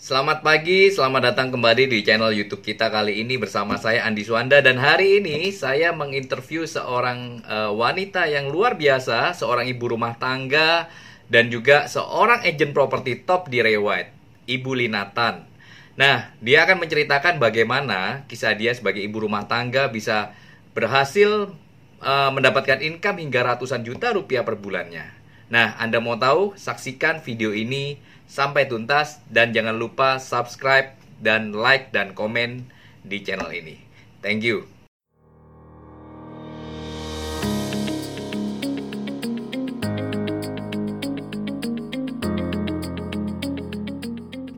Selamat pagi, selamat datang kembali di channel YouTube kita kali ini bersama saya Andi Suanda dan hari ini saya menginterview seorang uh, wanita yang luar biasa, seorang ibu rumah tangga dan juga seorang agent properti top di Rewide, Ibu Linatan. Nah, dia akan menceritakan bagaimana kisah dia sebagai ibu rumah tangga bisa berhasil uh, mendapatkan income hingga ratusan juta rupiah per bulannya. Nah, Anda mau tahu? Saksikan video ini sampai tuntas dan jangan lupa subscribe dan like dan komen di channel ini. Thank you.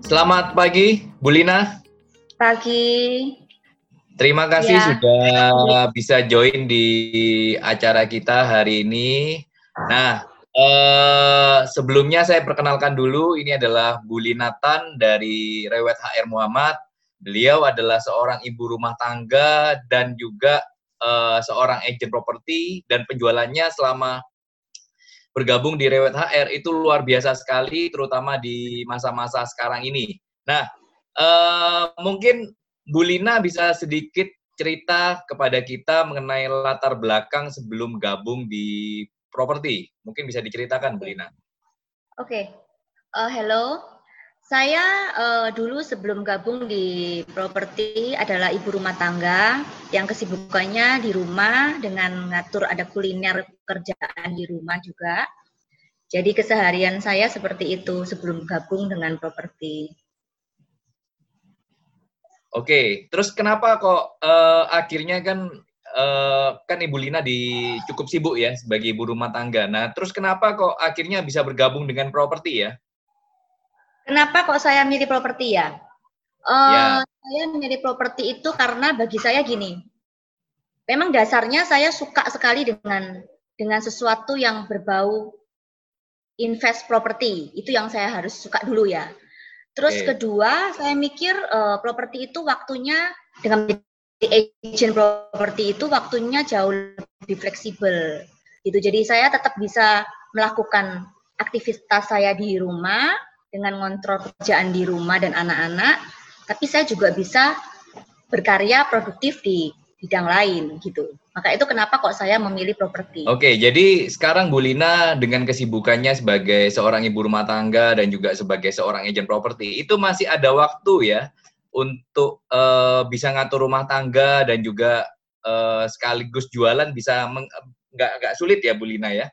Selamat pagi, Bu Lina. Pagi. Terima kasih ya. sudah bisa join di acara kita hari ini. Nah, Uh, sebelumnya saya perkenalkan dulu, ini adalah Bu Linatan dari Rewet HR Muhammad. Beliau adalah seorang ibu rumah tangga dan juga uh, seorang agent properti dan penjualannya selama bergabung di Rewet HR itu luar biasa sekali, terutama di masa-masa sekarang ini. Nah, uh, mungkin Bu Lina bisa sedikit cerita kepada kita mengenai latar belakang sebelum gabung di properti. Mungkin bisa diceritakan, Bu Lina. Oke, okay. uh, hello. Saya uh, dulu sebelum gabung di properti adalah ibu rumah tangga yang kesibukannya di rumah dengan ngatur ada kuliner pekerjaan di rumah juga. Jadi keseharian saya seperti itu sebelum gabung dengan properti. Oke, terus kenapa kok uh, akhirnya kan uh, kan Ibu Lina di cukup sibuk ya sebagai ibu rumah tangga. Nah, terus kenapa kok akhirnya bisa bergabung dengan properti ya? Kenapa kok saya milih properti ya? Uh, ya. Saya milih properti itu karena bagi saya gini, memang dasarnya saya suka sekali dengan dengan sesuatu yang berbau invest properti. Itu yang saya harus suka dulu ya. Terus okay. kedua, saya mikir uh, properti itu waktunya dengan agent properti itu waktunya jauh lebih fleksibel gitu. Jadi saya tetap bisa melakukan aktivitas saya di rumah dengan ngontrol pekerjaan di rumah dan anak-anak, tapi saya juga bisa berkarya produktif di bidang lain gitu. Maka itu kenapa kok saya memilih properti. Oke, jadi sekarang Bu Lina dengan kesibukannya sebagai seorang ibu rumah tangga dan juga sebagai seorang agent properti, itu masih ada waktu ya untuk uh, bisa ngatur rumah tangga dan juga uh, sekaligus jualan bisa nggak nggak sulit ya Bu Lina ya?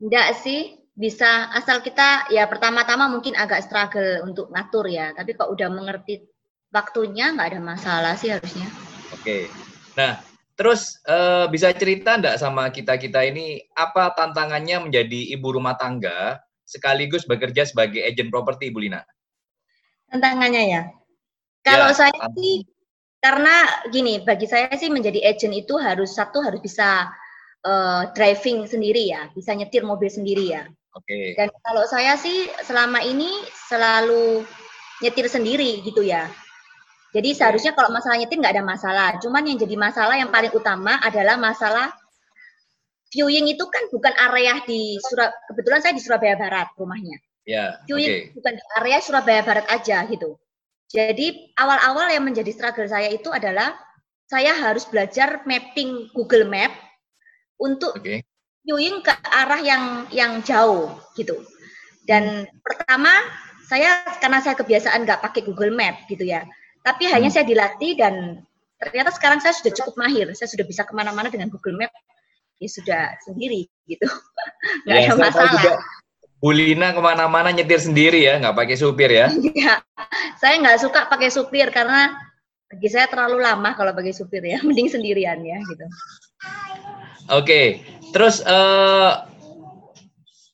Enggak sih, bisa asal kita ya pertama-tama mungkin agak struggle untuk ngatur ya, tapi kok udah mengerti waktunya nggak ada masalah sih harusnya. Oke, nah terus uh, bisa cerita enggak sama kita kita ini apa tantangannya menjadi ibu rumah tangga sekaligus bekerja sebagai agent properti Bu Lina? Tantangannya ya, kalau ya, saya sih karena gini, bagi saya sih menjadi agent itu harus satu harus bisa uh, driving sendiri ya, bisa nyetir mobil sendiri ya. Oke. Okay. Dan kalau saya sih selama ini selalu nyetir sendiri gitu ya. Jadi seharusnya kalau masalah nyetir nggak ada masalah. Cuman yang jadi masalah yang paling utama adalah masalah viewing itu kan bukan area di Surab kebetulan saya di Surabaya Barat rumahnya. Ya. Viewing okay. bukan di area Surabaya Barat aja gitu. Jadi awal-awal yang menjadi struggle saya itu adalah saya harus belajar mapping Google Map untuk okay. viewing ke arah yang yang jauh gitu. Dan hmm. pertama saya karena saya kebiasaan nggak pakai Google Map gitu ya, tapi hmm. hanya saya dilatih dan ternyata sekarang saya sudah cukup mahir. Saya sudah bisa ke mana-mana dengan Google Map ya sudah sendiri gitu, nggak ya, ada masalah. Juga, Bulina ke mana-mana nyetir sendiri ya, nggak pakai supir ya? Iya, saya nggak suka pakai supir karena bagi saya terlalu lama kalau pakai supir ya, mending sendirian ya gitu. Oke, terus uh,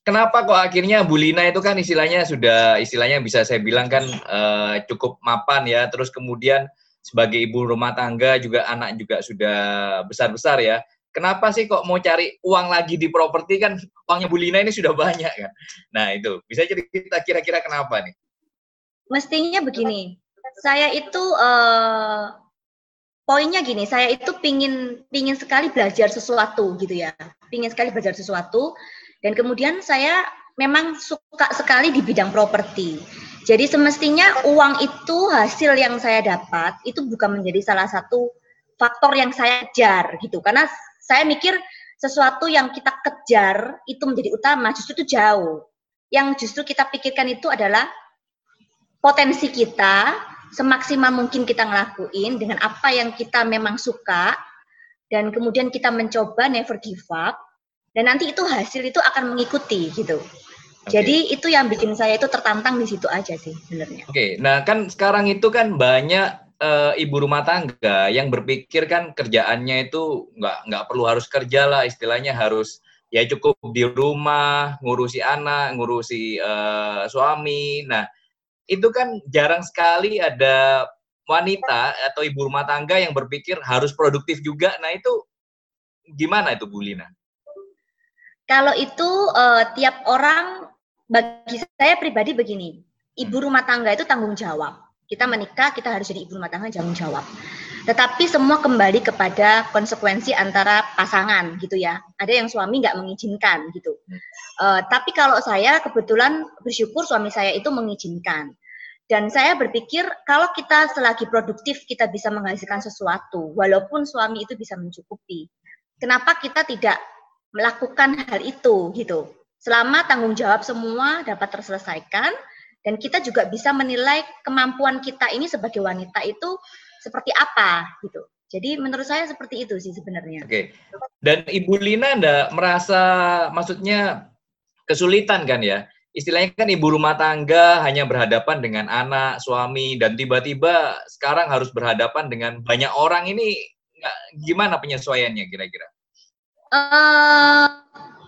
kenapa kok akhirnya Bulina itu kan istilahnya sudah istilahnya bisa saya bilang kan uh, cukup mapan ya, terus kemudian sebagai ibu rumah tangga juga anak juga sudah besar-besar ya kenapa sih kok mau cari uang lagi di properti kan uangnya Bu Lina ini sudah banyak kan. Nah itu bisa jadi kita kira-kira kenapa nih? Mestinya begini, saya itu uh, poinnya gini, saya itu pingin pingin sekali belajar sesuatu gitu ya, pingin sekali belajar sesuatu dan kemudian saya memang suka sekali di bidang properti. Jadi semestinya uang itu hasil yang saya dapat itu bukan menjadi salah satu faktor yang saya kejar gitu. Karena saya mikir sesuatu yang kita kejar itu menjadi utama justru itu jauh. Yang justru kita pikirkan itu adalah potensi kita semaksimal mungkin kita ngelakuin dengan apa yang kita memang suka dan kemudian kita mencoba never give up dan nanti itu hasil itu akan mengikuti gitu. Okay. Jadi itu yang bikin saya itu tertantang di situ aja sih sebenarnya. Oke, okay. nah kan sekarang itu kan banyak uh, ibu rumah tangga yang berpikir kan kerjaannya itu nggak nggak perlu harus kerja lah, istilahnya harus ya cukup di rumah ngurusi anak, ngurusi uh, suami. Nah itu kan jarang sekali ada wanita atau ibu rumah tangga yang berpikir harus produktif juga. Nah itu gimana itu Bu Lina? Kalau itu uh, tiap orang bagi saya pribadi begini, ibu hmm. rumah tangga itu tanggung jawab. Kita menikah, kita harus jadi ibu rumah tangga tanggung jawab. Tetapi semua kembali kepada konsekuensi antara pasangan gitu ya. Ada yang suami nggak mengizinkan gitu. Uh, tapi kalau saya kebetulan bersyukur suami saya itu mengizinkan. Dan saya berpikir kalau kita selagi produktif kita bisa menghasilkan sesuatu, walaupun suami itu bisa mencukupi. Kenapa kita tidak melakukan hal itu gitu? selama tanggung jawab semua dapat terselesaikan dan kita juga bisa menilai kemampuan kita ini sebagai wanita itu seperti apa gitu. Jadi menurut saya seperti itu sih sebenarnya. Oke. Dan Ibu Lina Anda merasa maksudnya kesulitan kan ya? Istilahnya kan ibu rumah tangga hanya berhadapan dengan anak, suami, dan tiba-tiba sekarang harus berhadapan dengan banyak orang ini gimana penyesuaiannya kira-kira? Uh,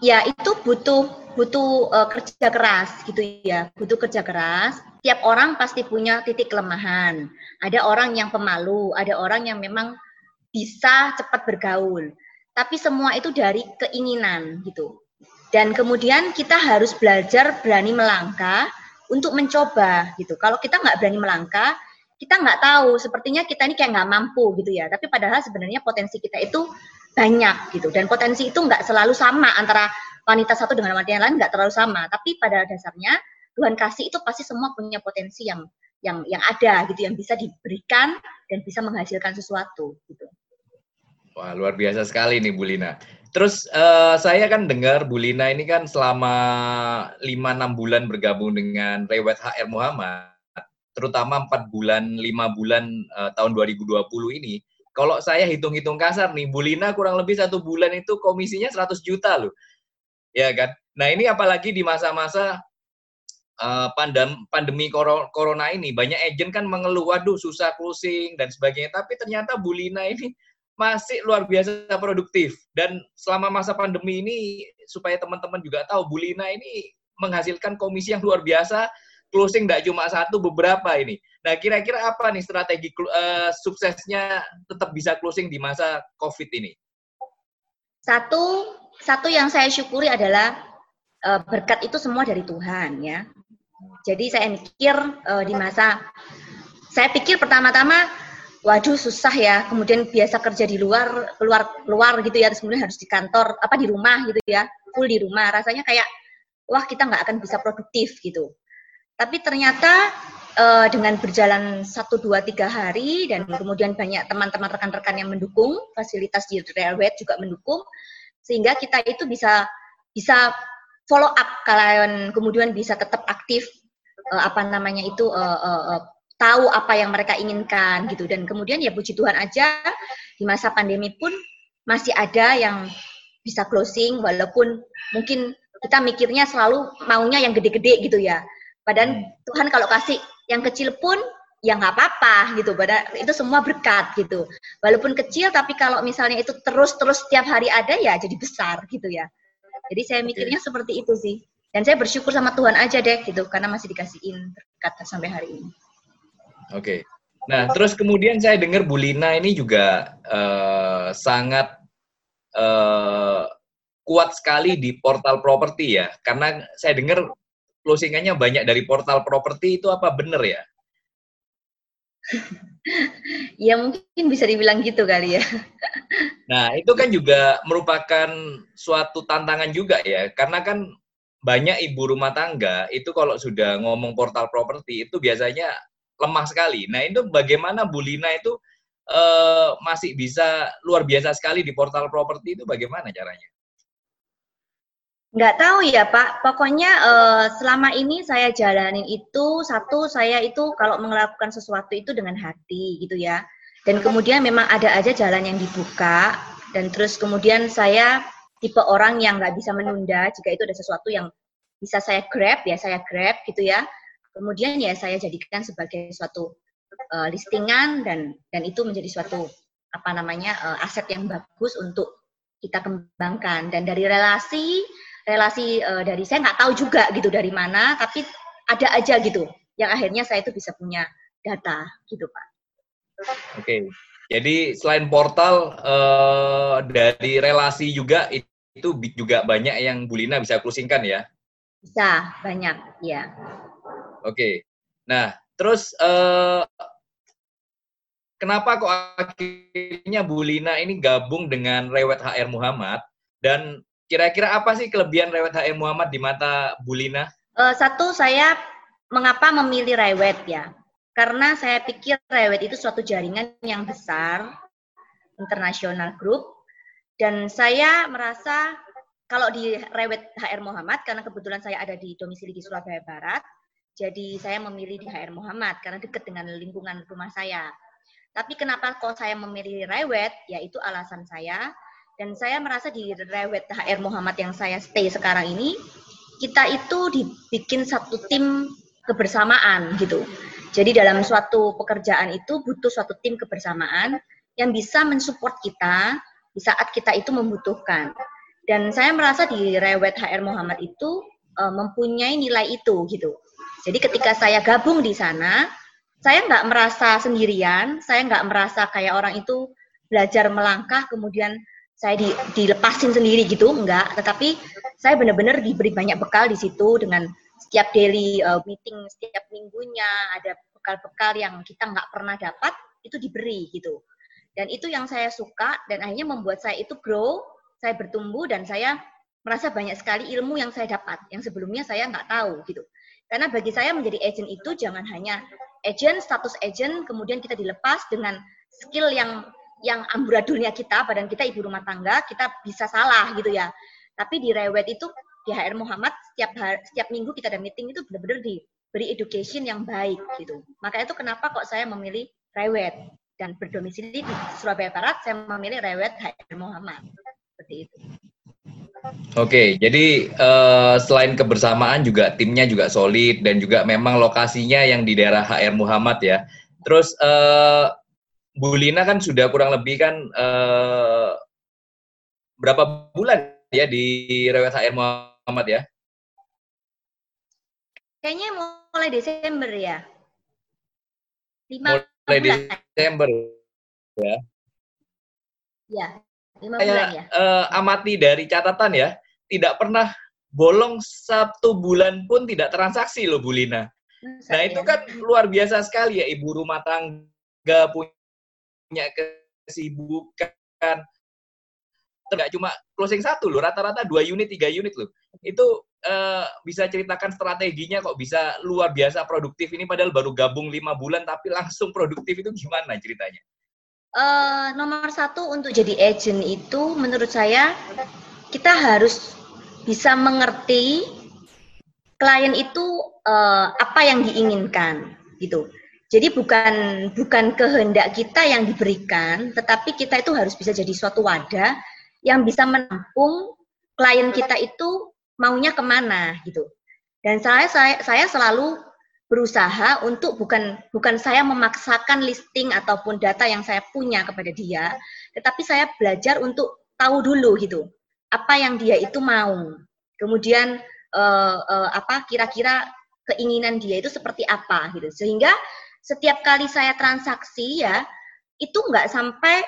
ya itu butuh butuh uh, kerja keras gitu ya, butuh kerja keras. Tiap orang pasti punya titik kelemahan. Ada orang yang pemalu, ada orang yang memang bisa cepat bergaul. Tapi semua itu dari keinginan gitu. Dan kemudian kita harus belajar berani melangkah untuk mencoba gitu. Kalau kita nggak berani melangkah, kita nggak tahu. Sepertinya kita ini kayak nggak mampu gitu ya. Tapi padahal sebenarnya potensi kita itu banyak gitu. Dan potensi itu nggak selalu sama antara wanita satu dengan wanita yang lain nggak terlalu sama, tapi pada dasarnya Tuhan kasih itu pasti semua punya potensi yang yang yang ada gitu, yang bisa diberikan dan bisa menghasilkan sesuatu gitu. Wah luar biasa sekali nih Bu Lina. Terus uh, saya kan dengar Bu Lina ini kan selama 5-6 bulan bergabung dengan Rewet HR Muhammad, terutama 4 bulan, 5 bulan uh, tahun 2020 ini, kalau saya hitung-hitung kasar nih, Bu Lina kurang lebih satu bulan itu komisinya 100 juta loh ya kan? Nah ini apalagi di masa-masa uh, pandem, pandemi corona ini banyak agent kan mengeluh, waduh susah closing dan sebagainya. Tapi ternyata Bulina ini masih luar biasa produktif dan selama masa pandemi ini supaya teman-teman juga tahu Bulina ini menghasilkan komisi yang luar biasa closing tidak cuma satu beberapa ini. Nah kira-kira apa nih strategi uh, suksesnya tetap bisa closing di masa COVID ini? Satu satu yang saya syukuri adalah uh, berkat itu semua dari Tuhan ya. Jadi saya mikir uh, di masa saya pikir pertama-tama waduh susah ya, kemudian biasa kerja di luar, keluar keluar gitu ya, terus kemudian harus di kantor apa di rumah gitu ya, full di rumah. Rasanya kayak wah kita nggak akan bisa produktif gitu. Tapi ternyata uh, dengan berjalan satu dua tiga hari dan kemudian banyak teman-teman rekan-rekan yang mendukung, fasilitas di Railway juga mendukung, sehingga kita itu bisa bisa follow up kalian kemudian bisa tetap aktif uh, apa namanya itu uh, uh, uh, tahu apa yang mereka inginkan gitu dan kemudian ya puji Tuhan aja di masa pandemi pun masih ada yang bisa closing walaupun mungkin kita mikirnya selalu maunya yang gede-gede gitu ya. Padahal hmm. Tuhan kalau kasih yang kecil pun ya nggak apa-apa gitu pada itu semua berkat gitu walaupun kecil tapi kalau misalnya itu terus-terus setiap hari ada ya jadi besar gitu ya jadi saya mikirnya okay. seperti itu sih dan saya bersyukur sama Tuhan aja deh gitu karena masih dikasihin berkat sampai hari ini oke okay. nah terus kemudian saya dengar Bu Lina ini juga uh, sangat uh, kuat sekali di portal properti ya karena saya dengar closingannya banyak dari portal properti itu apa benar ya ya mungkin bisa dibilang gitu kali ya. Nah, itu kan juga merupakan suatu tantangan juga ya, karena kan banyak ibu rumah tangga itu kalau sudah ngomong portal properti itu biasanya lemah sekali. Nah itu bagaimana Bu Lina itu uh, masih bisa luar biasa sekali di portal properti itu bagaimana caranya? Nggak tahu ya Pak, pokoknya uh, selama ini saya jalanin itu satu saya itu kalau melakukan sesuatu itu dengan hati gitu ya. Dan kemudian memang ada aja jalan yang dibuka dan terus kemudian saya tipe orang yang nggak bisa menunda jika itu ada sesuatu yang bisa saya grab ya saya grab gitu ya. Kemudian ya saya jadikan sebagai suatu uh, listingan dan dan itu menjadi suatu apa namanya uh, aset yang bagus untuk kita kembangkan dan dari relasi relasi uh, dari saya nggak tahu juga gitu dari mana, tapi ada aja gitu yang akhirnya saya itu bisa punya data gitu pak. Oke, okay. jadi selain portal uh, dari relasi juga itu juga banyak yang Bulina bisa closingkan ya? Bisa banyak, ya. Oke, okay. nah terus uh, kenapa kok akhirnya Bulina ini gabung dengan Rewet HR Muhammad dan Kira-kira apa sih kelebihan Rewet HM Muhammad di mata Bulina? Uh, satu, saya mengapa memilih Rewet ya? Karena saya pikir Rewet itu suatu jaringan yang besar, internasional group, dan saya merasa kalau di Rewet HR Muhammad, karena kebetulan saya ada di domisili di Surabaya Barat, jadi saya memilih di HR Muhammad karena dekat dengan lingkungan rumah saya. Tapi kenapa kok saya memilih Rewet? Yaitu alasan saya dan saya merasa di Rewet HR Muhammad yang saya stay sekarang ini, kita itu dibikin satu tim kebersamaan gitu. Jadi dalam suatu pekerjaan itu butuh suatu tim kebersamaan yang bisa mensupport kita di saat kita itu membutuhkan. Dan saya merasa di Rewet HR Muhammad itu uh, mempunyai nilai itu gitu. Jadi ketika saya gabung di sana, saya nggak merasa sendirian, saya nggak merasa kayak orang itu belajar melangkah kemudian saya di, dilepasin sendiri gitu enggak. Tetapi saya benar-benar diberi banyak bekal di situ dengan setiap daily uh, meeting setiap minggunya ada bekal-bekal yang kita nggak pernah dapat itu diberi gitu. Dan itu yang saya suka dan akhirnya membuat saya itu grow saya bertumbuh dan saya merasa banyak sekali ilmu yang saya dapat yang sebelumnya saya nggak tahu gitu. Karena bagi saya menjadi agent itu jangan hanya agent status agent kemudian kita dilepas dengan skill yang yang amburadulnya kita, badan kita ibu rumah tangga, kita bisa salah gitu ya. Tapi di Rewet itu di HR Muhammad setiap setiap minggu kita ada meeting itu benar-benar diberi education yang baik gitu. Maka itu kenapa kok saya memilih Rewet dan berdomisili di Surabaya Barat, saya memilih Rewet HR Muhammad. Seperti itu. Oke, jadi uh, selain kebersamaan juga timnya juga solid dan juga memang lokasinya yang di daerah HR Muhammad ya. Terus uh, Bu Lina kan sudah kurang lebih kan uh, berapa bulan ya di Rewet HR Muhammad ya? Kayaknya mulai Desember ya. Lima mulai bulan. Desember ya. Ya, lima Saya, bulan ya. Uh, amati dari catatan ya, tidak pernah bolong satu bulan pun tidak transaksi loh Bu Lina. Nah itu ya. kan luar biasa sekali ya ibu rumah tangga punya punya kesibukan tidak cuma closing satu loh, rata-rata dua unit, tiga unit loh. Itu uh, bisa ceritakan strateginya kok bisa luar biasa produktif ini padahal baru gabung lima bulan tapi langsung produktif itu gimana ceritanya? Uh, nomor satu untuk jadi agent itu menurut saya kita harus bisa mengerti klien itu uh, apa yang diinginkan gitu. Jadi bukan bukan kehendak kita yang diberikan, tetapi kita itu harus bisa jadi suatu wadah yang bisa menampung klien kita itu maunya ke mana gitu. Dan saya saya, saya selalu berusaha untuk bukan bukan saya memaksakan listing ataupun data yang saya punya kepada dia, tetapi saya belajar untuk tahu dulu gitu apa yang dia itu mau. Kemudian uh, uh, apa kira-kira keinginan dia itu seperti apa gitu. Sehingga setiap kali saya transaksi ya itu nggak sampai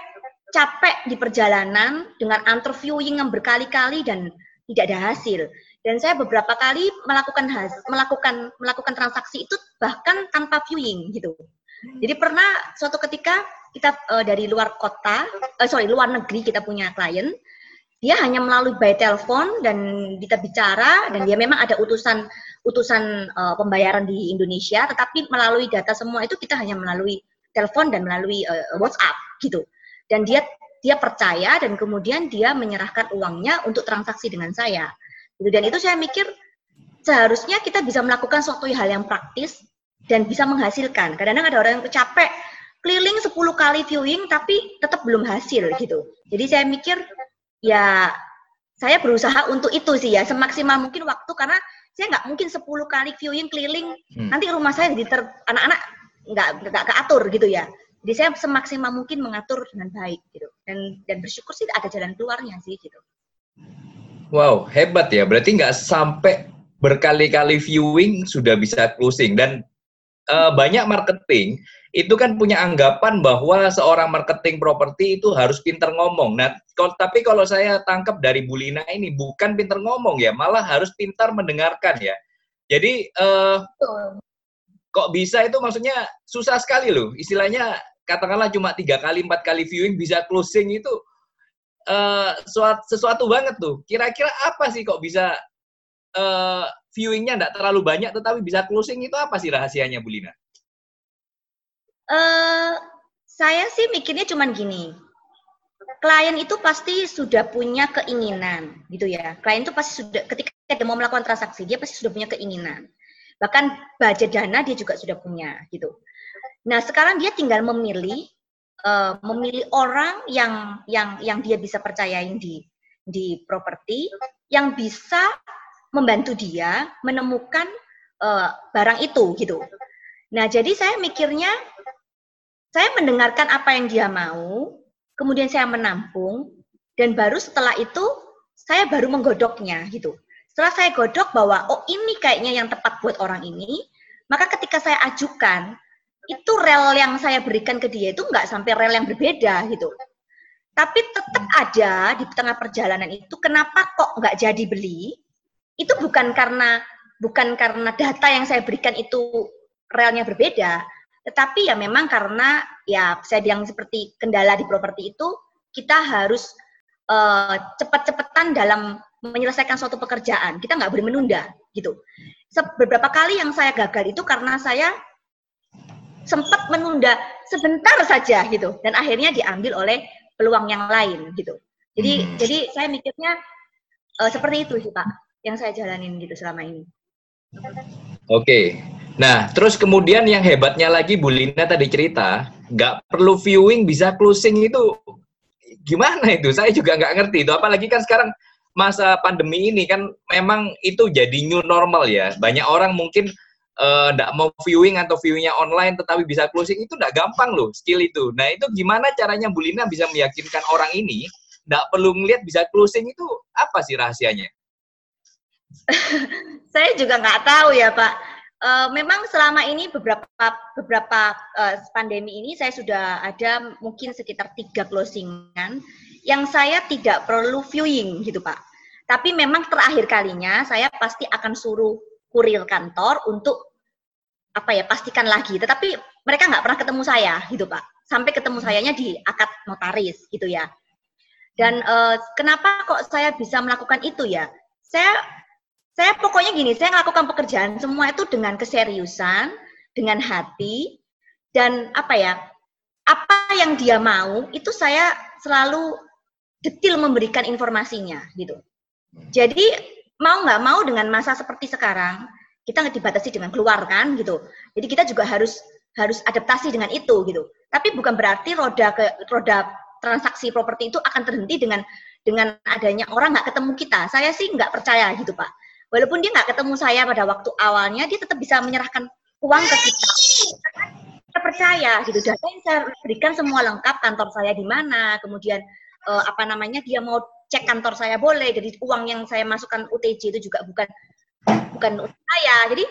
capek di perjalanan dengan interviewing yang berkali-kali dan tidak ada hasil. Dan saya beberapa kali melakukan has, melakukan melakukan transaksi itu bahkan tanpa viewing gitu. Jadi pernah suatu ketika kita uh, dari luar kota, uh, sorry luar negeri kita punya klien, dia hanya melalui by telepon dan kita bicara dan dia memang ada utusan utusan uh, pembayaran di Indonesia, tetapi melalui data semua itu kita hanya melalui telepon dan melalui uh, WhatsApp gitu. Dan dia dia percaya dan kemudian dia menyerahkan uangnya untuk transaksi dengan saya. Gitu. Dan itu saya mikir seharusnya kita bisa melakukan suatu hal yang praktis dan bisa menghasilkan. Kadang-kadang ada orang yang capek keliling 10 kali viewing tapi tetap belum hasil gitu. Jadi saya mikir ya saya berusaha untuk itu sih ya semaksimal mungkin waktu karena saya nggak mungkin 10 kali viewing keliling. Hmm. nanti rumah saya jadi ter anak-anak nggak nggak keatur gitu ya. Jadi saya semaksimal mungkin mengatur dengan baik gitu. Dan dan bersyukur sih ada jalan keluarnya sih gitu. Wow hebat ya. Berarti nggak sampai berkali-kali viewing sudah bisa closing. Dan uh, banyak marketing itu kan punya anggapan bahwa seorang marketing properti itu harus pinter ngomong. Nah, tapi kalau saya tangkap dari Bulina ini bukan pinter ngomong ya, malah harus pintar mendengarkan ya. Jadi uh, kok bisa itu maksudnya susah sekali loh. Istilahnya katakanlah cuma tiga kali empat kali viewing bisa closing itu uh, sesuatu, sesuatu banget tuh. Kira-kira apa sih kok bisa uh, viewingnya tidak terlalu banyak tetapi bisa closing itu apa sih rahasianya Bulina? Uh, saya sih mikirnya cuman gini. Klien itu pasti sudah punya keinginan, gitu ya. Klien itu pasti sudah ketika dia mau melakukan transaksi, dia pasti sudah punya keinginan. Bahkan budget dana dia juga sudah punya, gitu. Nah, sekarang dia tinggal memilih uh, memilih orang yang yang yang dia bisa percayain di di properti yang bisa membantu dia menemukan uh, barang itu gitu. Nah, jadi saya mikirnya saya mendengarkan apa yang dia mau, kemudian saya menampung, dan baru setelah itu saya baru menggodoknya gitu. Setelah saya godok bahwa oh ini kayaknya yang tepat buat orang ini, maka ketika saya ajukan itu rel yang saya berikan ke dia itu nggak sampai rel yang berbeda gitu. Tapi tetap ada di tengah perjalanan itu kenapa kok nggak jadi beli? Itu bukan karena bukan karena data yang saya berikan itu relnya berbeda, tetapi ya memang karena ya saya bilang seperti kendala di properti itu kita harus uh, cepat-cepatan dalam menyelesaikan suatu pekerjaan. Kita nggak boleh menunda gitu. Beberapa kali yang saya gagal itu karena saya sempat menunda sebentar saja gitu dan akhirnya diambil oleh peluang yang lain gitu. Jadi hmm. jadi saya mikirnya uh, seperti itu sih Pak yang saya jalanin gitu selama ini. Oke, Nah, terus kemudian yang hebatnya lagi Bu Lina tadi cerita, nggak perlu viewing bisa closing itu gimana itu? Saya juga nggak ngerti itu. Apalagi kan sekarang masa pandemi ini kan memang itu jadi new normal ya. Banyak orang mungkin eh, nggak mau viewing atau viewingnya online tetapi bisa closing itu nggak gampang loh skill itu. Nah itu gimana caranya Bu Lina bisa meyakinkan orang ini nggak perlu ngeliat bisa closing itu apa sih rahasianya? Saya juga nggak tahu ya Pak Uh, memang selama ini beberapa beberapa uh, pandemi ini saya sudah ada mungkin sekitar tiga closingan yang saya tidak perlu viewing gitu pak. Tapi memang terakhir kalinya saya pasti akan suruh kurir kantor untuk apa ya pastikan lagi. Tetapi mereka nggak pernah ketemu saya gitu pak. Sampai ketemu sayanya di akad notaris gitu ya. Dan uh, kenapa kok saya bisa melakukan itu ya? Saya saya pokoknya gini, saya melakukan pekerjaan semua itu dengan keseriusan, dengan hati, dan apa ya, apa yang dia mau itu saya selalu detil memberikan informasinya gitu. Jadi mau nggak mau dengan masa seperti sekarang kita nggak dibatasi dengan keluar kan gitu. Jadi kita juga harus harus adaptasi dengan itu gitu. Tapi bukan berarti roda ke roda transaksi properti itu akan terhenti dengan dengan adanya orang nggak ketemu kita. Saya sih nggak percaya gitu pak walaupun dia nggak ketemu saya pada waktu awalnya dia tetap bisa menyerahkan uang ke kita. Kita percaya gitu. Data yang saya berikan semua lengkap kantor saya di mana kemudian uh, apa namanya dia mau cek kantor saya boleh. Jadi uang yang saya masukkan UTJ itu juga bukan bukan saya. Jadi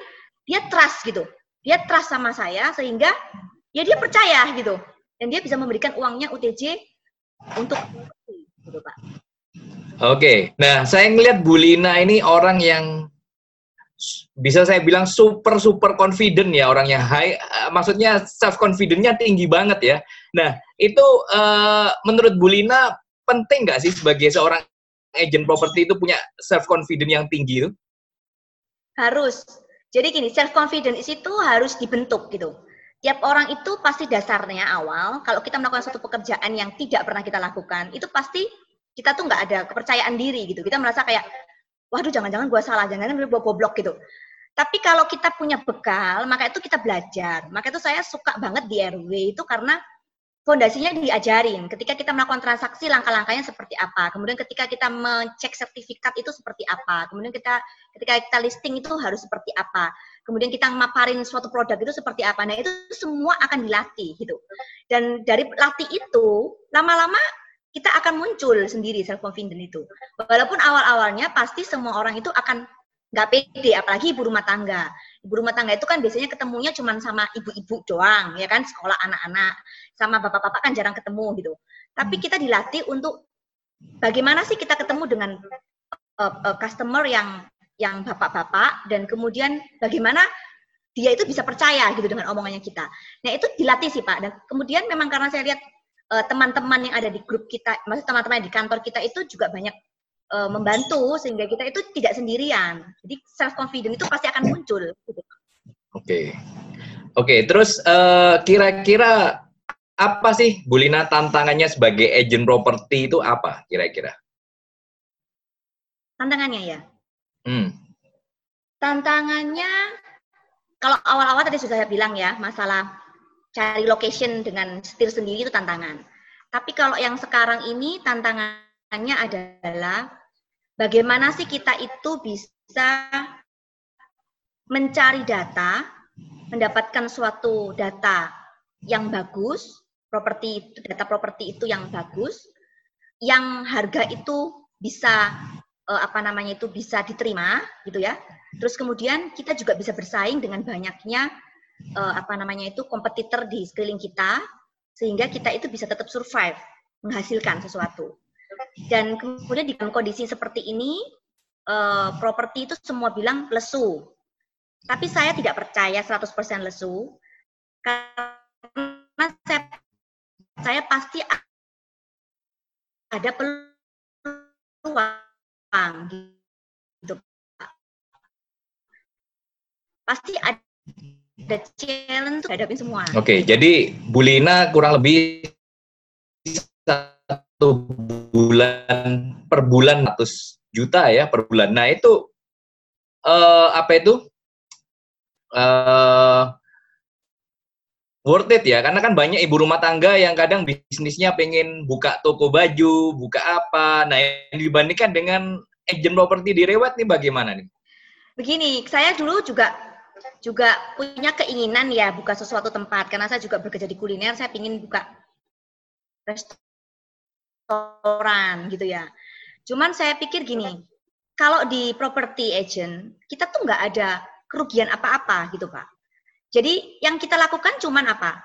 dia trust gitu. Dia trust sama saya sehingga ya dia percaya gitu. Dan dia bisa memberikan uangnya UTJ untuk gitu pak Oke, nah saya ngelihat Bulina ini orang yang bisa saya bilang super super confident ya orangnya high, uh, maksudnya self confidentnya tinggi banget ya. Nah itu uh, menurut Bulina penting nggak sih sebagai seorang agent properti itu punya self confidence yang tinggi itu? Harus. Jadi gini, self confidence itu harus dibentuk gitu. Tiap orang itu pasti dasarnya awal, kalau kita melakukan suatu pekerjaan yang tidak pernah kita lakukan, itu pasti kita tuh nggak ada kepercayaan diri gitu. Kita merasa kayak, waduh jangan-jangan gue salah, jangan-jangan gue goblok gitu. Tapi kalau kita punya bekal, maka itu kita belajar. Maka itu saya suka banget di RW itu karena fondasinya diajarin. Ketika kita melakukan transaksi, langkah-langkahnya seperti apa. Kemudian ketika kita mengecek sertifikat itu seperti apa. Kemudian kita ketika kita listing itu harus seperti apa. Kemudian kita maparin suatu produk itu seperti apa. Nah itu semua akan dilatih gitu. Dan dari latih itu, lama-lama kita akan muncul sendiri self confidence itu. Walaupun awal-awalnya pasti semua orang itu akan nggak pede apalagi ibu rumah tangga ibu rumah tangga itu kan biasanya ketemunya cuma sama ibu-ibu doang ya kan sekolah anak-anak sama bapak-bapak kan jarang ketemu gitu tapi hmm. kita dilatih untuk bagaimana sih kita ketemu dengan uh, uh, customer yang yang bapak-bapak dan kemudian bagaimana dia itu bisa percaya gitu dengan omongannya kita. Nah itu dilatih sih Pak. Dan kemudian memang karena saya lihat teman-teman uh, yang ada di grup kita, maksud teman-teman di kantor kita itu juga banyak uh, membantu sehingga kita itu tidak sendirian. Jadi self confidence itu pasti akan muncul. Oke, okay. oke. Okay, terus uh, kira-kira apa sih Bulina tantangannya sebagai agent properti itu apa kira-kira? Tantangannya ya. Hmm. Tantangannya kalau awal-awal tadi sudah saya bilang ya masalah cari location dengan setir sendiri itu tantangan. Tapi kalau yang sekarang ini tantangan pertanyaannya adalah bagaimana sih kita itu bisa mencari data, mendapatkan suatu data yang bagus, properti data properti itu yang bagus, yang harga itu bisa eh, apa namanya itu bisa diterima gitu ya. Terus kemudian kita juga bisa bersaing dengan banyaknya eh, apa namanya itu kompetitor di sekeliling kita sehingga kita itu bisa tetap survive menghasilkan sesuatu. Dan kemudian di kondisi seperti ini, uh, properti itu semua bilang lesu. Tapi saya tidak percaya 100% lesu, karena saya, saya pasti ada peluang gitu Pasti ada challenge untuk hadapin semua. Oke, okay, jadi Bulina kurang lebih satu bulan per bulan 100 juta ya per bulan. Nah itu uh, apa itu uh, worth it ya karena kan banyak ibu rumah tangga yang kadang bisnisnya pengen buka toko baju, buka apa. Nah yang dibandingkan dengan agent properti di Rewet nih bagaimana nih? Begini, saya dulu juga juga punya keinginan ya buka sesuatu tempat karena saya juga bekerja di kuliner, saya ingin buka restoran gitu ya. Cuman saya pikir gini, kalau di property agent kita tuh nggak ada kerugian apa-apa gitu pak. Jadi yang kita lakukan cuman apa?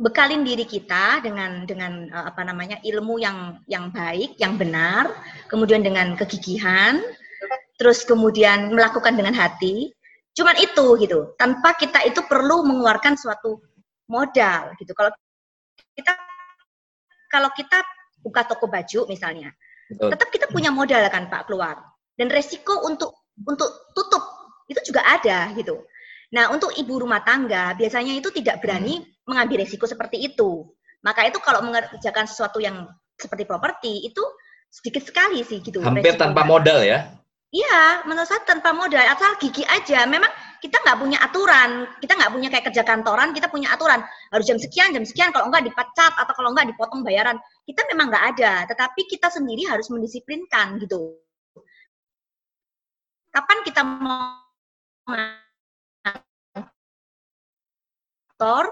Bekalin diri kita dengan dengan eh, apa namanya ilmu yang yang baik, yang benar, kemudian dengan kegigihan, terus kemudian melakukan dengan hati. Cuman itu gitu, tanpa kita itu perlu mengeluarkan suatu modal gitu. Kalau kita kalau kita buka toko baju misalnya, Betul. tetap kita punya modal kan Pak keluar. Dan resiko untuk untuk tutup itu juga ada gitu. Nah, untuk ibu rumah tangga biasanya itu tidak berani hmm. mengambil resiko seperti itu. Maka itu kalau mengerjakan sesuatu yang seperti properti itu sedikit sekali sih gitu. Hampir tanpa modal ya? Iya, menurut saya tanpa modal, asal gigi aja. Memang kita nggak punya aturan, kita nggak punya kayak kerja kantoran, kita punya aturan harus jam sekian, jam sekian, kalau nggak dipecat atau kalau nggak dipotong bayaran. Kita memang nggak ada, tetapi kita sendiri harus mendisiplinkan gitu. Kapan kita mau kantor,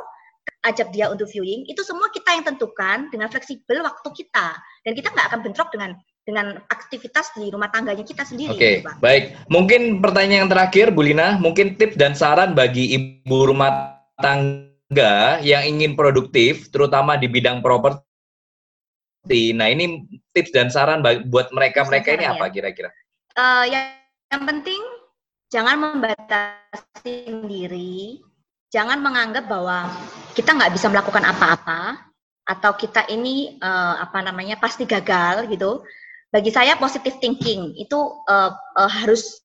ajak dia untuk viewing, itu semua kita yang tentukan dengan fleksibel waktu kita. Dan kita nggak akan bentrok dengan dengan aktivitas di rumah tangganya kita sendiri. Oke, okay, gitu, baik. Mungkin pertanyaan yang terakhir, Bu Lina, mungkin tips dan saran bagi ibu rumah tangga yang ingin produktif, terutama di bidang properti. Nah, ini tips dan saran buat mereka-mereka ini apa ya. kira-kira? Uh, yang, yang penting jangan membatasi diri, jangan menganggap bahwa kita nggak bisa melakukan apa-apa atau kita ini uh, apa namanya pasti gagal gitu bagi saya positive thinking itu uh, uh, harus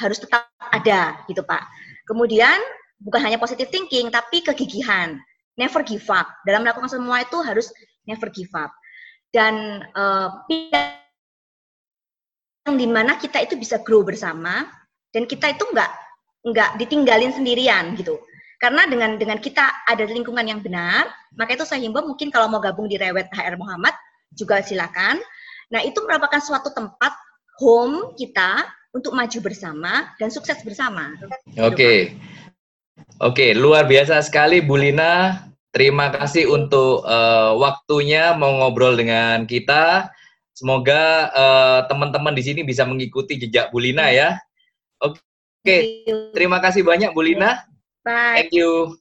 harus tetap ada gitu Pak. Kemudian bukan hanya positive thinking tapi kegigihan, never give up. Dalam melakukan semua itu harus never give up. Dan uh, yang di mana kita itu bisa grow bersama dan kita itu enggak enggak ditinggalin sendirian gitu. Karena dengan dengan kita ada lingkungan yang benar, maka itu saya himbau mungkin kalau mau gabung di Rewet HR Muhammad juga silakan. Nah, itu merupakan suatu tempat home kita untuk maju bersama dan sukses bersama. Oke. Okay. Oke, okay, luar biasa sekali Bu Lina. Terima kasih untuk uh, waktunya mau ngobrol dengan kita. Semoga uh, teman-teman di sini bisa mengikuti jejak Bu Lina ya. Oke, okay. terima kasih banyak Bu Lina. Bye. Thank you.